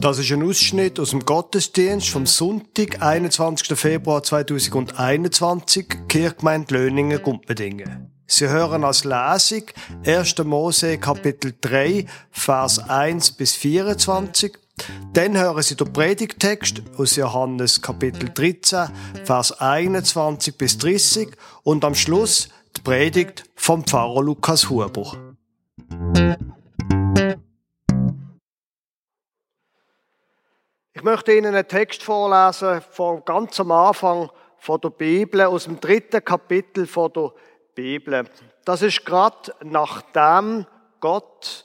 Das ist ein Ausschnitt aus dem Gottesdienst vom Sonntag, 21. Februar 2021, Kirchgemeinde Löningen, Gumpendingen. Sie hören als Lesung 1. Mose Kapitel 3, Vers 1 bis 24. Dann hören Sie den Predigtext aus Johannes Kapitel 13, Vers 21 bis 30 und am Schluss die Predigt vom Pfarrer Lukas Huber. Ich möchte Ihnen einen Text vorlesen von ganz am Anfang von der Bibel, aus dem dritten Kapitel von der Bibel. Das ist gerade nachdem Gott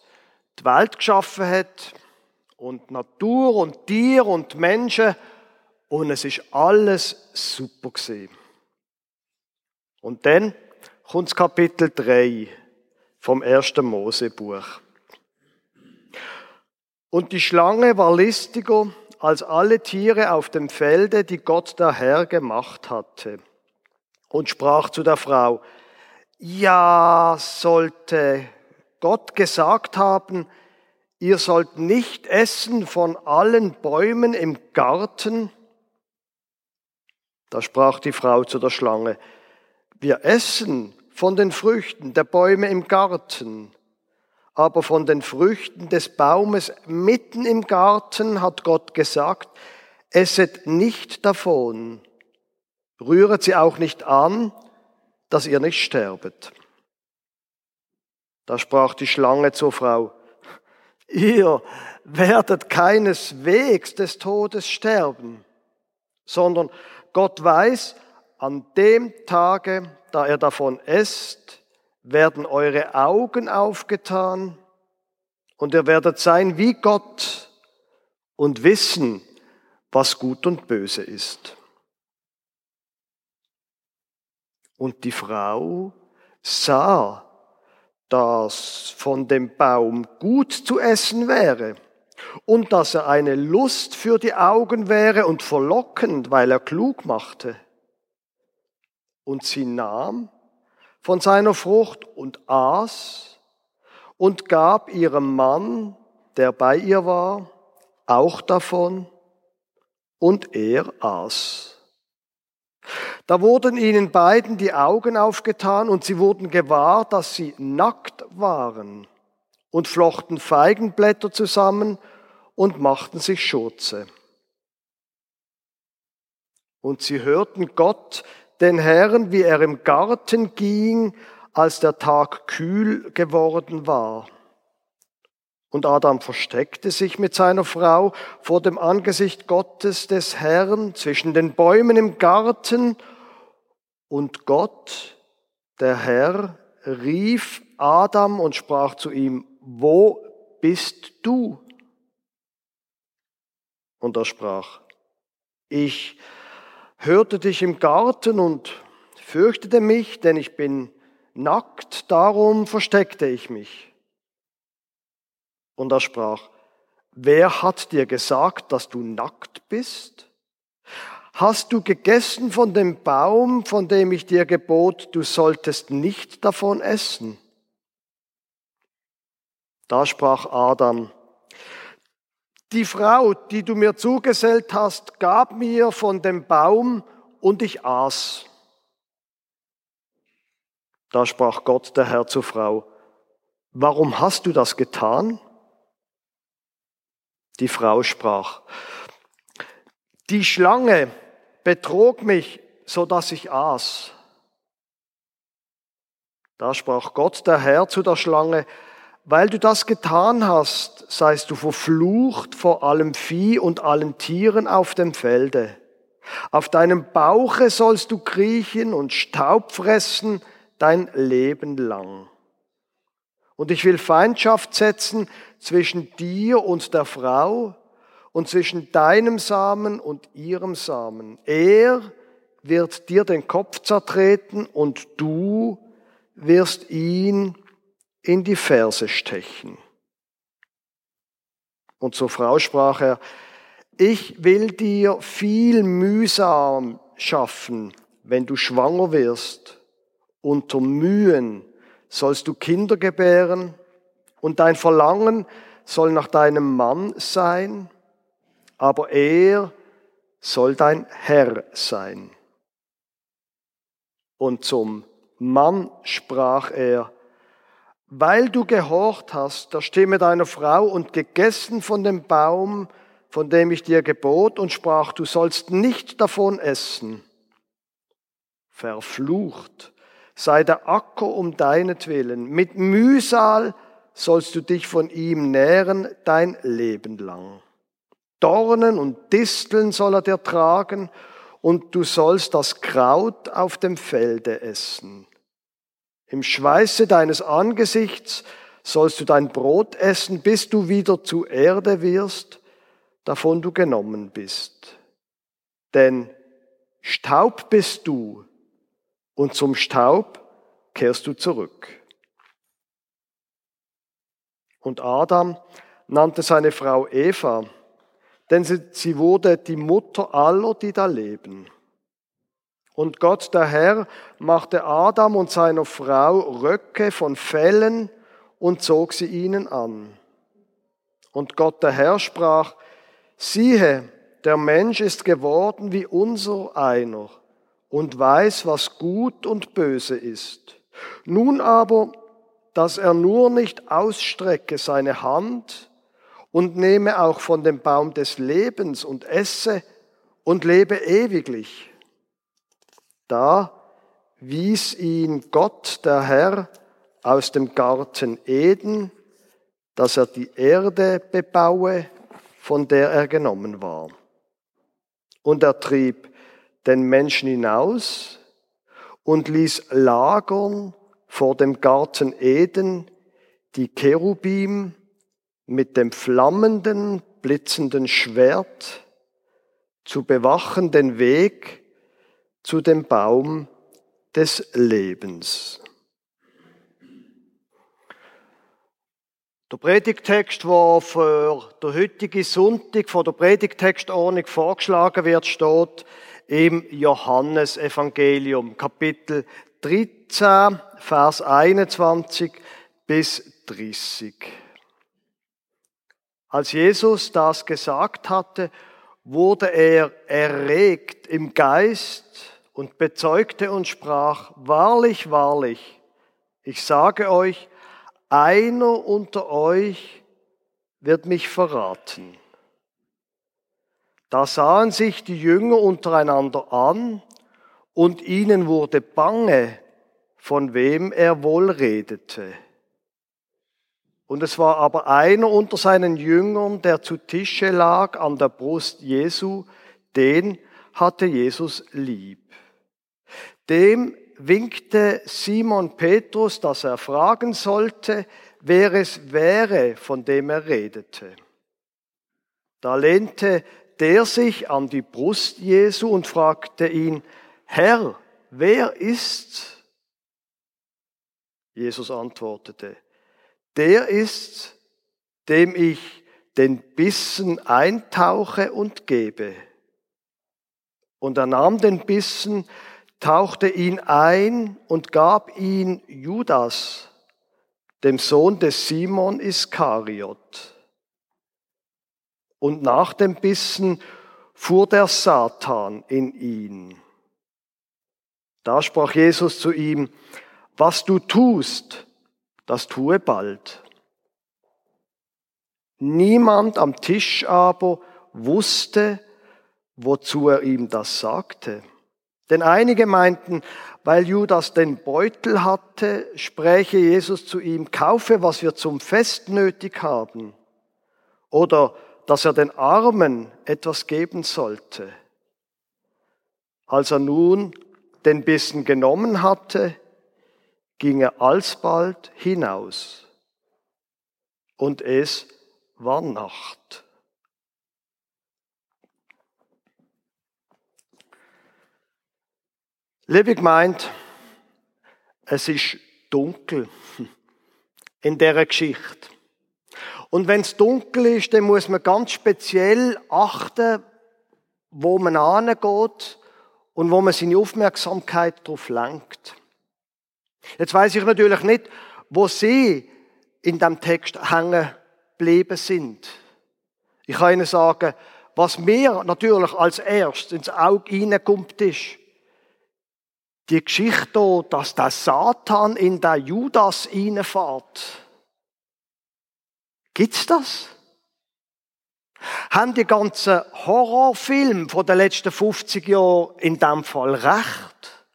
die Welt geschaffen hat und Natur und Tier und Menschen und es ist alles super gewesen. Und dann kommt das Kapitel 3 vom ersten Mosebuch. Und die Schlange war listiger als alle Tiere auf dem Felde, die Gott der Herr gemacht hatte, und sprach zu der Frau, ja, sollte Gott gesagt haben, ihr sollt nicht essen von allen Bäumen im Garten? Da sprach die Frau zu der Schlange, wir essen von den Früchten der Bäume im Garten, aber von den Früchten des Baumes mitten im Garten hat Gott gesagt, esset nicht davon, rühret sie auch nicht an, dass ihr nicht sterbet. Da sprach die Schlange zur Frau, ihr werdet keineswegs des Todes sterben, sondern Gott weiß, an dem Tage, da er davon esst, werden eure Augen aufgetan und ihr werdet sein wie Gott und wissen, was gut und böse ist. Und die Frau sah, dass von dem Baum gut zu essen wäre und dass er eine Lust für die Augen wäre und verlockend, weil er klug machte. Und sie nahm von seiner Frucht und aß und gab ihrem Mann, der bei ihr war, auch davon und er aß. Da wurden ihnen beiden die Augen aufgetan und sie wurden gewahr, dass sie nackt waren und flochten Feigenblätter zusammen und machten sich Schurze. Und sie hörten Gott, den Herrn, wie er im Garten ging, als der Tag kühl geworden war. Und Adam versteckte sich mit seiner Frau vor dem Angesicht Gottes des Herrn zwischen den Bäumen im Garten. Und Gott, der Herr, rief Adam und sprach zu ihm, wo bist du? Und er sprach, ich hörte dich im Garten und fürchtete mich, denn ich bin nackt, darum versteckte ich mich. Und er sprach, wer hat dir gesagt, dass du nackt bist? Hast du gegessen von dem Baum, von dem ich dir gebot, du solltest nicht davon essen? Da sprach Adam, die Frau, die du mir zugesellt hast, gab mir von dem Baum und ich aß. Da sprach Gott der Herr zur Frau, warum hast du das getan? Die Frau sprach, die Schlange betrog mich, so dass ich aß. Da sprach Gott der Herr zu der Schlange, weil du das getan hast, seist du verflucht vor allem Vieh und allen Tieren auf dem Felde. Auf deinem Bauche sollst du kriechen und Staub fressen dein Leben lang. Und ich will Feindschaft setzen zwischen dir und der Frau und zwischen deinem Samen und ihrem Samen. Er wird dir den Kopf zertreten und du wirst ihn in die Ferse stechen. Und zur Frau sprach er, ich will dir viel mühsam schaffen, wenn du schwanger wirst. Unter Mühen sollst du Kinder gebären und dein Verlangen soll nach deinem Mann sein aber er soll dein Herr sein. Und zum Mann sprach er, weil du gehorcht hast der Stimme deiner Frau und gegessen von dem Baum, von dem ich dir gebot und sprach, du sollst nicht davon essen. Verflucht sei der Acker um deinetwillen. Mit Mühsal sollst du dich von ihm nähren dein Leben lang. Dornen und Disteln soll er dir tragen und du sollst das Kraut auf dem Felde essen. Im Schweiße deines Angesichts sollst du dein Brot essen, bis du wieder zu Erde wirst, davon du genommen bist. Denn Staub bist du und zum Staub kehrst du zurück. Und Adam nannte seine Frau Eva, denn sie, wurde die Mutter aller, die da leben. Und Gott der Herr machte Adam und seiner Frau Röcke von Fellen und zog sie ihnen an. Und Gott der Herr sprach, siehe, der Mensch ist geworden wie unser einer und weiß, was gut und böse ist. Nun aber, dass er nur nicht ausstrecke seine Hand und nehme auch von dem Baum des Lebens und esse und lebe ewiglich. Da wies ihn Gott, der Herr, aus dem Garten Eden, dass er die Erde bebaue, von der er genommen war. Und er trieb den Menschen hinaus und ließ lagern vor dem Garten Eden die Cherubim mit dem flammenden, blitzenden Schwert zu bewachen den Weg zu dem Baum des Lebens. Der Predigtext, der für der heutige Sonntag von der Predigtextordnung vorgeschlagen wird, steht im Johannesevangelium, Kapitel 13, Vers 21 bis 30. Als Jesus das gesagt hatte, wurde er erregt im Geist und bezeugte und sprach, wahrlich, wahrlich, ich sage euch, einer unter euch wird mich verraten. Da sahen sich die Jünger untereinander an und ihnen wurde bange, von wem er wohl redete. Und es war aber einer unter seinen Jüngern, der zu Tische lag an der Brust Jesu, den hatte Jesus lieb. Dem winkte Simon Petrus, dass er fragen sollte, wer es wäre, von dem er redete. Da lehnte der sich an die Brust Jesu und fragte ihn, Herr, wer ist? Jesus antwortete, der ist, dem ich den Bissen eintauche und gebe. Und er nahm den Bissen, tauchte ihn ein und gab ihn Judas, dem Sohn des Simon Iskariot. Und nach dem Bissen fuhr der Satan in ihn. Da sprach Jesus zu ihm, was du tust, das tue bald. Niemand am Tisch aber wusste, wozu er ihm das sagte. Denn einige meinten, weil Judas den Beutel hatte, spräche Jesus zu ihm, kaufe, was wir zum Fest nötig haben. Oder dass er den Armen etwas geben sollte. Als er nun den Bissen genommen hatte, ging er alsbald hinaus. Und es war Nacht. Liebe meint, es ist dunkel in der Geschichte. Und wenn es dunkel ist, dann muss man ganz speziell achten, wo man angeht und wo man seine Aufmerksamkeit darauf lenkt. Jetzt weiß ich natürlich nicht, wo Sie in dem Text hängen geblieben sind. Ich kann Ihnen sagen, was mir natürlich als erst ins Auge hineinkommt, ist, die Geschichte dass der Satan in der Judas hineinfährt. Gibt's das? Haben die ganzen Horrorfilme von den letzten 50 Jahren in dem Fall recht?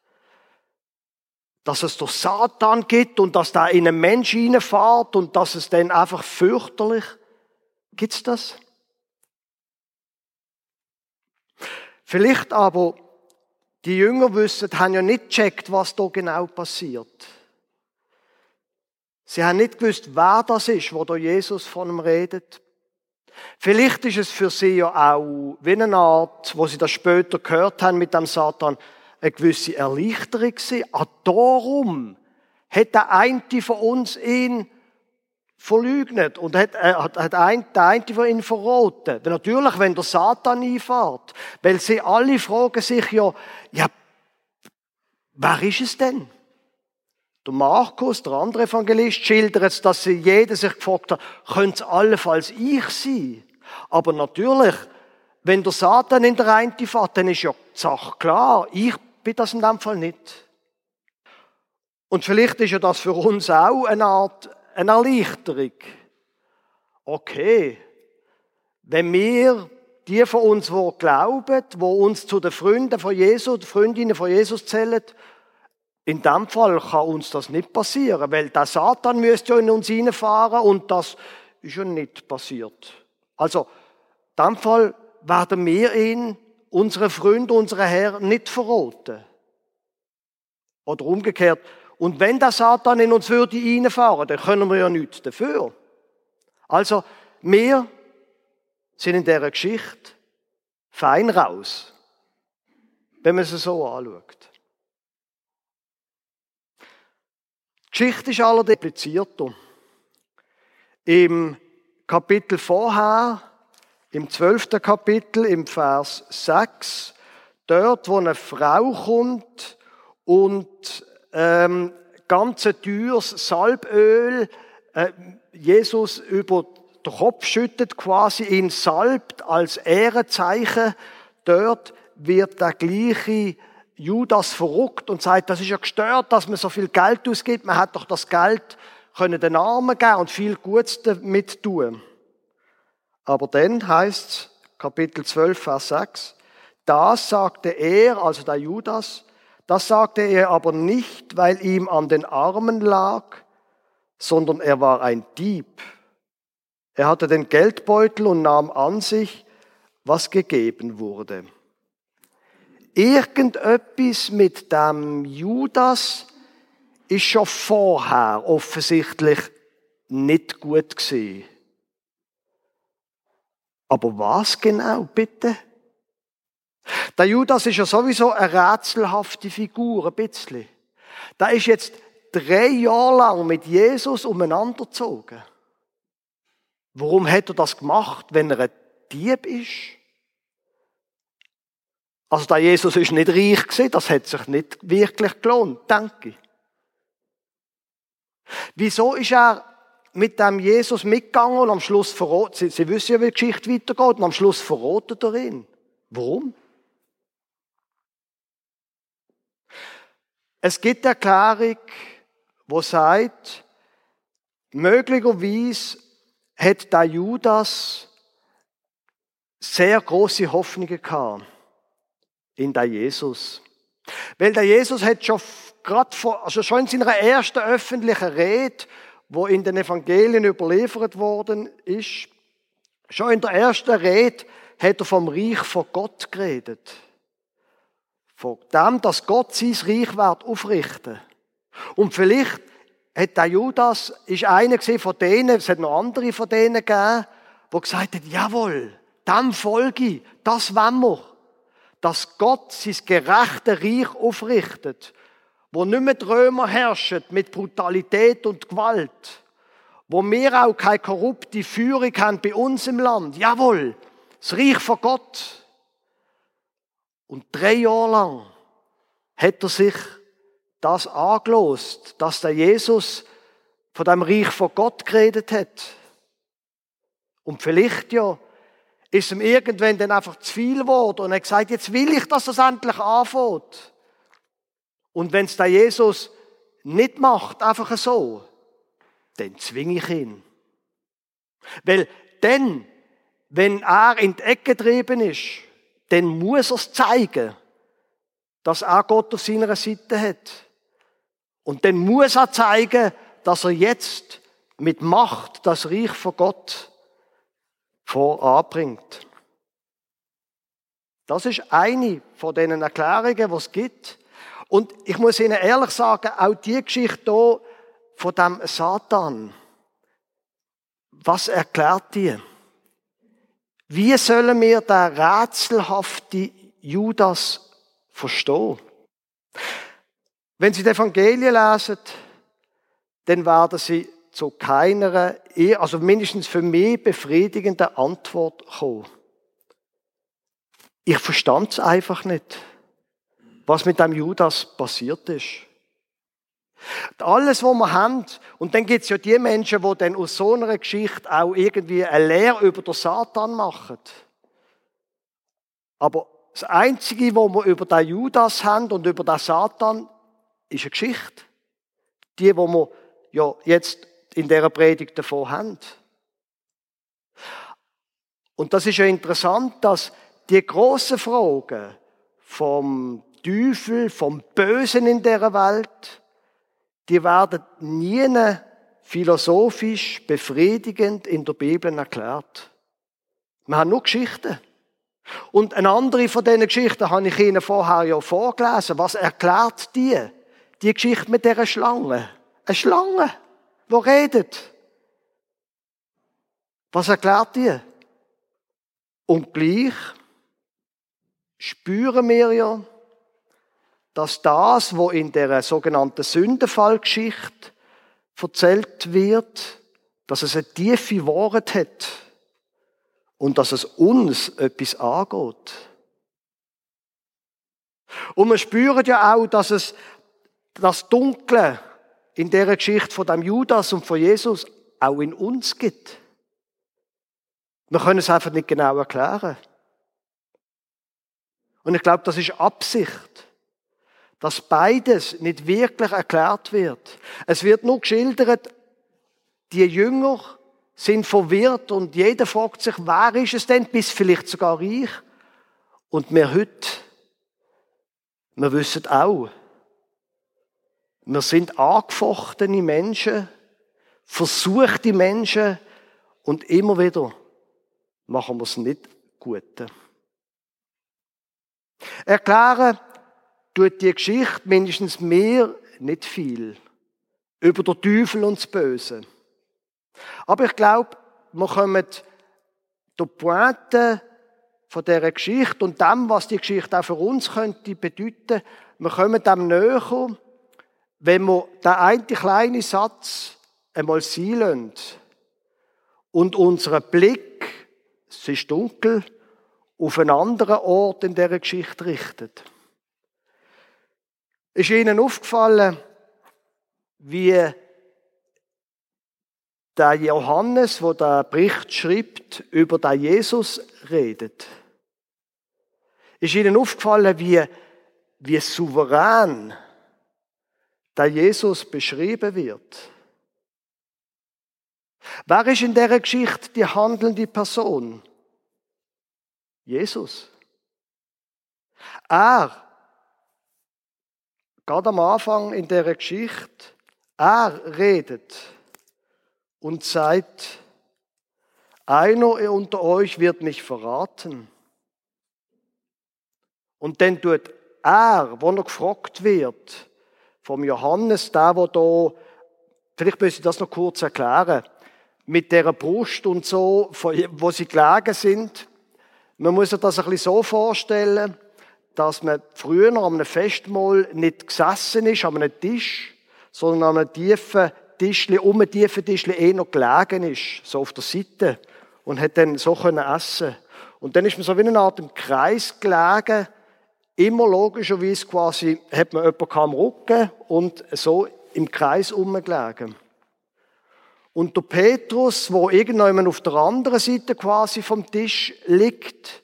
Dass es durch Satan gibt und dass da in einen Menschen hineinfährt und dass es dann einfach fürchterlich. Gibt's das? Vielleicht aber die Jünger wissen, haben ja nicht gecheckt, was da genau passiert. Sie haben nicht gewusst, wer das ist, wo da Jesus von ihm redet. Vielleicht ist es für sie ja auch wie eine Art, wo sie das später gehört haben mit dem Satan, eine gewisse Erleichterung gewesen. Ah, darum hat der eine von uns ihn verleugnet und hat, äh, hat, hat ein, der eine von ihnen verraten. Denn natürlich, wenn der Satan einfährt, weil sie alle fragen sich ja, ja, wer ist es denn? Der Markus, der andere Evangelist, schildert, dass sie jeder sich gefragt hat, könnte es allenfalls ich sein? Aber natürlich, wenn der Satan in der eine fährt, dann ist ja die Sache klar. Ich bin das in dem Fall nicht. Und vielleicht ist ja das für uns auch eine Art eine Erleichterung. Okay, wenn wir die von uns, die glauben, die uns zu den Freunden von Jesus, Freundinnen von Jesus zählen, in dem Fall kann uns das nicht passieren, weil der Satan müsste ja in uns reinfahren und das ist ja nicht passiert. Also, in dem Fall werden wir ihn, unsere Freunde, unsere Herr, nicht verraten. Oder umgekehrt, und wenn der Satan in uns würde reinfahren, dann können wir ja nichts dafür. Also, wir sind in dieser Geschichte fein raus, wenn man sie so anschaut. Die Geschichte ist allerdings komplizierter. Im Kapitel vorher, im zwölften Kapitel, im Vers 6, dort, wo eine Frau kommt und ähm, ganze teures Salböl äh, Jesus über den Kopf schüttet, quasi ihn salbt als Ehrenzeichen. Dort wird der gleiche Judas verrückt und sagt, das ist ja gestört, dass man so viel Geld ausgibt. Man hat doch das Geld können den Armen geben und viel Gutes damit tun. Aber dann heißt Kapitel 12, Vers 6, das sagte er, also der Judas, das sagte er aber nicht, weil ihm an den Armen lag, sondern er war ein Dieb. Er hatte den Geldbeutel und nahm an sich, was gegeben wurde. Irgendetwas mit dem Judas ist schon vorher offensichtlich nicht gut gewesen. Aber was genau, bitte? Der Judas ist ja sowieso eine rätselhafte Figur, ein bisschen. Der ist jetzt drei Jahre lang mit Jesus umeinander gezogen. Warum hat er das gemacht, wenn er ein Dieb ist? Also der Jesus ist nicht reich gewesen, das hat sich nicht wirklich gelohnt, denke ich. Wieso ist er mit dem Jesus mitgegangen und am Schluss verrotet? Sie, Sie wissen ja, wie die Geschichte weitergeht und am Schluss verrotet er ihn. Warum? Es gibt eine Erklärung, wo sagt, möglicherweise hat der Judas sehr große Hoffnungen gehabt in der Jesus. Weil der Jesus hat schon gerade vor, also schon in seiner ersten öffentlichen Rede, wo in den Evangelien überliefert worden ist, schon in der ersten Rede hat er vom Reich von Gott geredet. Von dem, dass Gott sein Reich wird aufrichten. Und vielleicht hat der Judas, ist einer von denen, es hat noch andere von denen gegeben, die gesagt haben, jawohl, dem folge ich, das wollen wir. Dass Gott sein gerechte Reich aufrichtet, wo nicht mehr die Römer herrschen mit Brutalität und Gewalt, wo wir auch keine korrupte Führung haben bei uns im Land. Jawohl, das Reich von Gott. Und drei Jahre lang hat er sich das angelost, dass der Jesus von dem Reich von Gott geredet hat. Und vielleicht ja ist ihm irgendwann dann einfach zu viel geworden und er hat gesagt, jetzt will ich, dass das endlich anfängt. Und wenn es der Jesus nicht macht, einfach so, dann zwinge ich ihn. Weil dann, wenn er in die Ecke getrieben ist, dann muss er es zeigen, dass er Gott auf seiner Seite hat. Und dann muss er zeigen, dass er jetzt mit Macht das Reich von Gott voranbringt. Das ist eine von den Erklärungen, die es gibt. Und ich muss Ihnen ehrlich sagen, auch die Geschichte hier von dem Satan, was erklärt die? Wie sollen wir den rätselhaften Judas verstehen? Wenn Sie die Evangelien lesen, dann werden Sie zu keiner, also mindestens für mich befriedigenden Antwort kommen. Ich verstand es einfach nicht, was mit dem Judas passiert ist. Alles, was wir haben, und dann gibt es ja die Menschen, die dann aus so einer Geschichte auch irgendwie eine Lehre über den Satan machen. Aber das Einzige, was wir über den Judas haben und über den Satan, ist eine Geschichte. Die, die wir ja jetzt in dieser Predigt davon haben. Und das ist ja interessant, dass die grossen Fragen vom Teufel, vom Bösen in der Welt, die werden nie philosophisch befriedigend in der Bibel erklärt. Wir haben nur Geschichten. Und eine andere von diesen Geschichten habe ich Ihnen vorher ja vorgelesen. Was erklärt die? Die Geschichte mit dieser Schlange. Eine Schlange, die redet. Was erklärt die? Und gleich spüren wir ja, dass das, was in der sogenannten Sündenfallgeschichte erzählt wird, dass es eine tiefe Wahrheit hat und dass es uns etwas angeht. Und wir spüren ja auch, dass es das Dunkle in der Geschichte von dem Judas und von Jesus auch in uns gibt. Wir können es einfach nicht genau erklären. Und ich glaube, das ist Absicht, dass beides nicht wirklich erklärt wird. Es wird nur geschildert, die Jünger sind verwirrt und jeder fragt sich, wer ist es denn, bis vielleicht sogar ich. Und wir heute, wir wissen auch, wir sind angefochtene Menschen, versuchte Menschen und immer wieder machen wir es nicht gut. Erklären tut die Geschichte mindestens mir nicht viel über den Teufel und das Böse. Aber ich glaube, wir kommen der Pointe von dieser Geschichte und dem, was die Geschichte auch für uns könnte bedeuten, wir kommen dem näher, wenn wir den einen kleinen Satz einmal sein und unseren Blick, es ist dunkel, auf einen anderen Ort in dieser Geschichte richtet. Ist Ihnen aufgefallen, wie der Johannes, wo der Bericht schreibt, über den Jesus redet? Ist Ihnen aufgefallen, wie, wie souverän der Jesus beschrieben wird. Wer ist in der Geschichte die handelnde Person? Jesus. Er, gerade am Anfang in der Geschichte, er redet und sagt, einer unter euch wird mich verraten. Und dann tut er, wo er gefragt wird, vom Johannes, der, wo da, vielleicht müssen Sie das noch kurz erklären, mit der Brust und so, wo sie gelegen sind. Man muss sich das ein bisschen so vorstellen, dass man früher an einem Festmahl nicht gesessen ist, an einem Tisch, sondern an einem tiefen Tischli, um einen tiefen Tischli eh noch gelegen ist, so auf der Seite, und hat dann so können essen. Und dann ist man so wie eine Art im Kreis gelegen, Immer logischerweise quasi hat man jemanden am Rücken und so im Kreis umgelegen. Und Und der Petrus, wo irgendjemand auf der anderen Seite quasi vom Tisch liegt,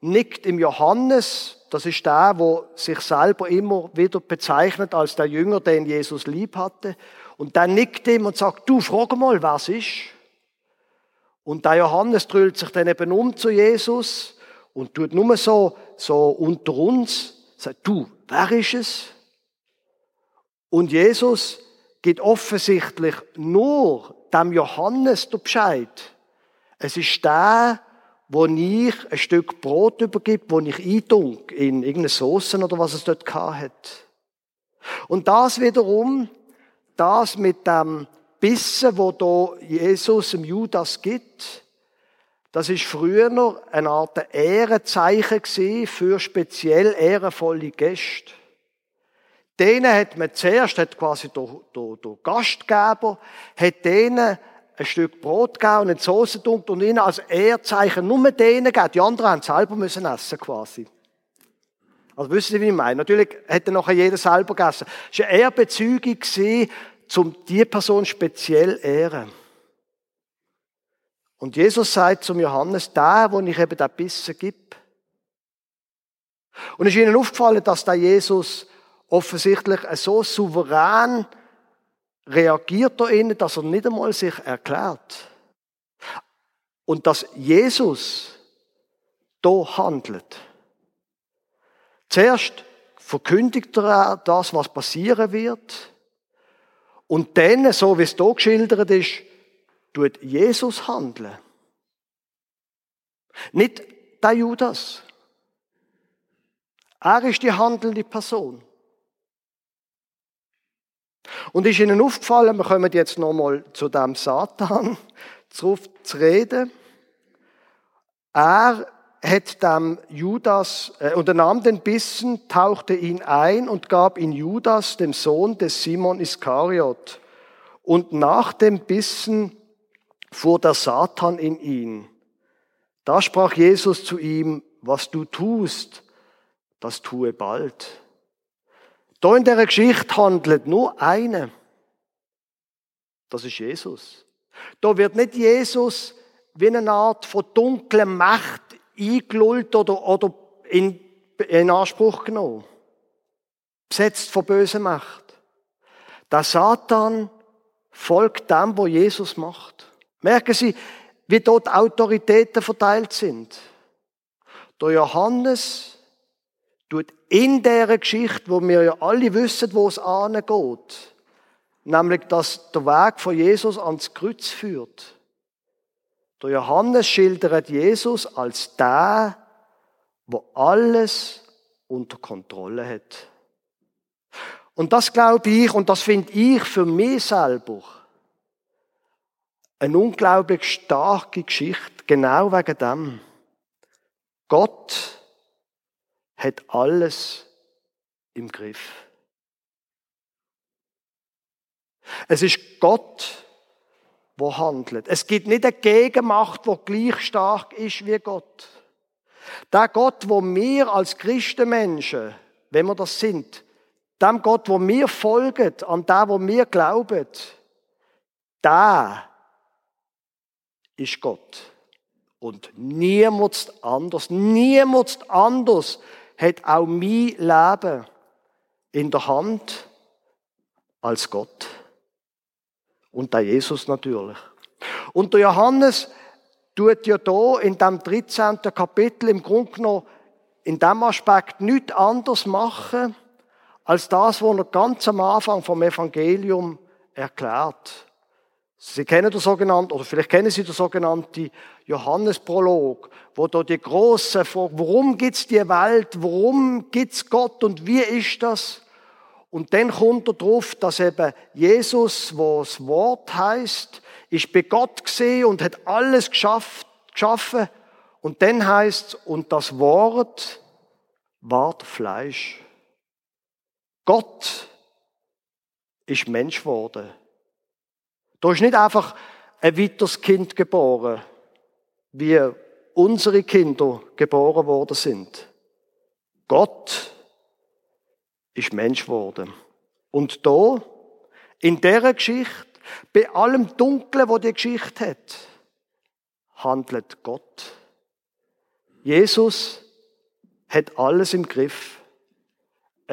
nickt im Johannes, das ist der, wo sich selber immer wieder bezeichnet als der Jünger, den Jesus lieb hatte. Und dann nickt ihm und sagt, du, frag mal, was ist? Und der Johannes drüllt sich dann eben um zu Jesus und tut nur so, so unter uns, sagt, du, wer ist es? Und Jesus gibt offensichtlich nur dem Johannes der Bescheid. Es ist der, wo ich ein Stück Brot übergebe, wo ich eindunk in irgendeine Soße oder was es dort hat. Und das wiederum, das mit dem Bissen, wo da Jesus im Judas gibt, das ist früher noch eine Art Ehrenzeichen für speziell ehrenvolle Gäste. Denen hat man zuerst, hat quasi der, der, der Gastgeber, hat denen ein Stück Brot gegeben und eine Soße und ihnen als Ehrzeichen nur denen gegeben. Die anderen haben selber müssen essen quasi. Also wissen Sie, wie ich meine? Natürlich hätte nachher jeder selber gegessen. Es war eine Ehrbezeugung, um die Person speziell ehren. Und Jesus sagt zum Johannes, der, wo ich eben den Bissen gebe. Und es ist ihnen aufgefallen, dass der Jesus offensichtlich so souverän reagiert da innen, dass er nicht einmal sich erklärt. Und dass Jesus da handelt. Zuerst verkündigt er das, was passieren wird. Und dann, so wie es hier geschildert ist, tut Jesus handeln. Nicht der Judas. Er ist die handelnde Person. Und ist Ihnen aufgefallen, wir kommen jetzt nochmal zu dem Satan zu reden. Er hat dem Judas, äh, unternahm den Bissen, tauchte ihn ein und gab ihn Judas, dem Sohn des Simon Iskariot. Und nach dem Bissen fuhr der Satan in ihn. Da sprach Jesus zu ihm, was du tust, das tue bald. Da in der Geschichte handelt nur eine. Das ist Jesus. Da wird nicht Jesus wie eine Art von dunkler Macht eingelullt oder, oder in, in Anspruch genommen. Besetzt von böser Macht. Der Satan folgt dem, was Jesus macht. Merken Sie, wie dort Autoritäten verteilt sind. Der Johannes tut in der Geschichte, wo wir ja alle wissen, wo es angeht, nämlich, dass der Weg von Jesus ans Kreuz führt. Der Johannes schildert Jesus als der, wo alles unter Kontrolle hat. Und das glaube ich, und das finde ich für mich selber eine unglaublich starke Geschichte, genau wegen dem. Gott hat alles im Griff. Es ist Gott, wo handelt. Es gibt nicht eine Gegenmacht, wo gleich stark ist wie Gott. Der Gott, wo wir als Christenmenschen, wenn wir das sind, dem Gott, wo wir folgen, an der, wo wir glauben, da ist Gott. Und niemand anders, niemand anders hat auch mein Leben in der Hand als Gott. Und der Jesus natürlich. Und der Johannes tut ja da in dem 13. Kapitel im Grunde genommen in dem Aspekt nichts anderes machen, als das, was er ganz am Anfang vom Evangelium erklärt. Sie kennen den sogenannten, oder vielleicht kennen Sie den sogenannten Johannesprolog, wo da die große Frage, warum gibt's die Welt, warum gibt's Gott und wie ist das? Und dann kommt er drauf, dass eben Jesus, wo das Wort heißt, ist bei Gott gesehen und hat alles geschaffen. Und dann heißt und das Wort ward Fleisch. Gott ist Mensch geworden. Da ist nicht einfach ein weiteres Kind geboren, wie unsere Kinder geboren worden sind. Gott ist Mensch geworden. Und da, in dieser Geschichte, Bei allem Dunklen, wo die Geschichte hat, handelt Gott. Jesus hat alles im Griff.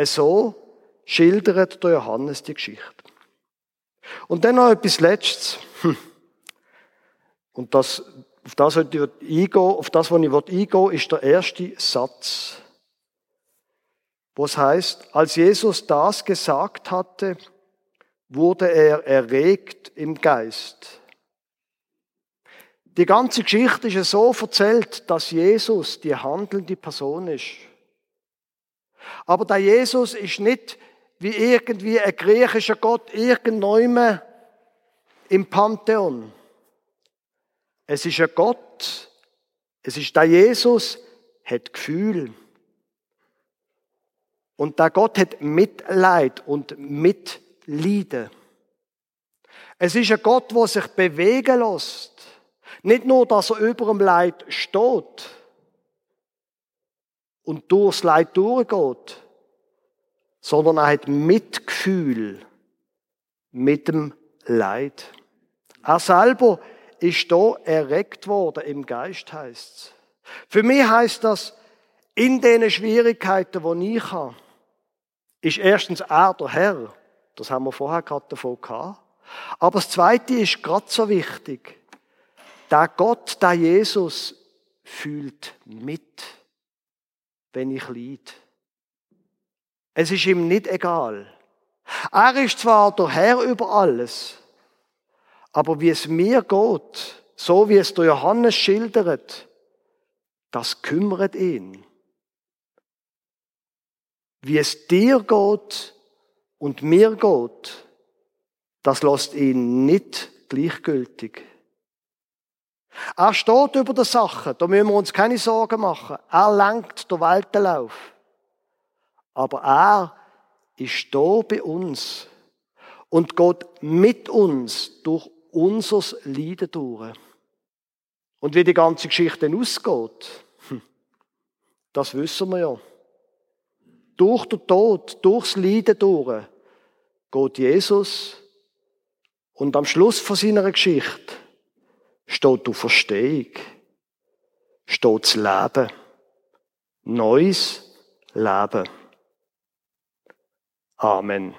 So schildert der Johannes die Geschichte. Und dann noch etwas Letztes. Hm. Und das, auf das, was ich eingehen, auf was ist der erste Satz. Wo es heißt, als Jesus das gesagt hatte, wurde er erregt im Geist. Die ganze Geschichte ist so erzählt, dass Jesus die handelnde Person ist. Aber der Jesus ist nicht wie irgendwie ein griechischer Gott irgendwann im Pantheon. Es ist ein Gott, es ist der Jesus, hat Gefühl. Und der Gott hat Mitleid und Mitleiden. Es ist ein Gott, der sich bewegen lässt. Nicht nur, dass er über dem Leid steht und durchs Leid durchgeht, sondern er hat Mitgefühl mit dem Leid. Er selber ist da erregt worden im Geist, heißt's. Für mich heißt das, in den Schwierigkeiten, die ich habe, ist erstens er der Herr. Das haben wir vorher gerade davon gehabt. Aber das Zweite ist gerade so wichtig. Der Gott, der Jesus, fühlt mit, wenn ich leide. Es ist ihm nicht egal. Er ist zwar der Herr über alles, aber wie es mir geht, so wie es der Johannes schildert, das kümmert ihn. Wie es dir geht und mir geht, das lässt ihn nicht gleichgültig. Er steht über der Sache, da müssen wir uns keine Sorgen machen. Er lenkt den Weltenlauf. Aber er ist da bei uns und geht mit uns durch unser Leiden durch. Und wie die ganze Geschichte ausgeht, hm, das wissen wir ja. Durch den Tod, durchs Leiden durch, geht Jesus und am Schluss von seiner Geschichte steht die Verstehung, steht das Leben. Neues Leben. Um, Amen.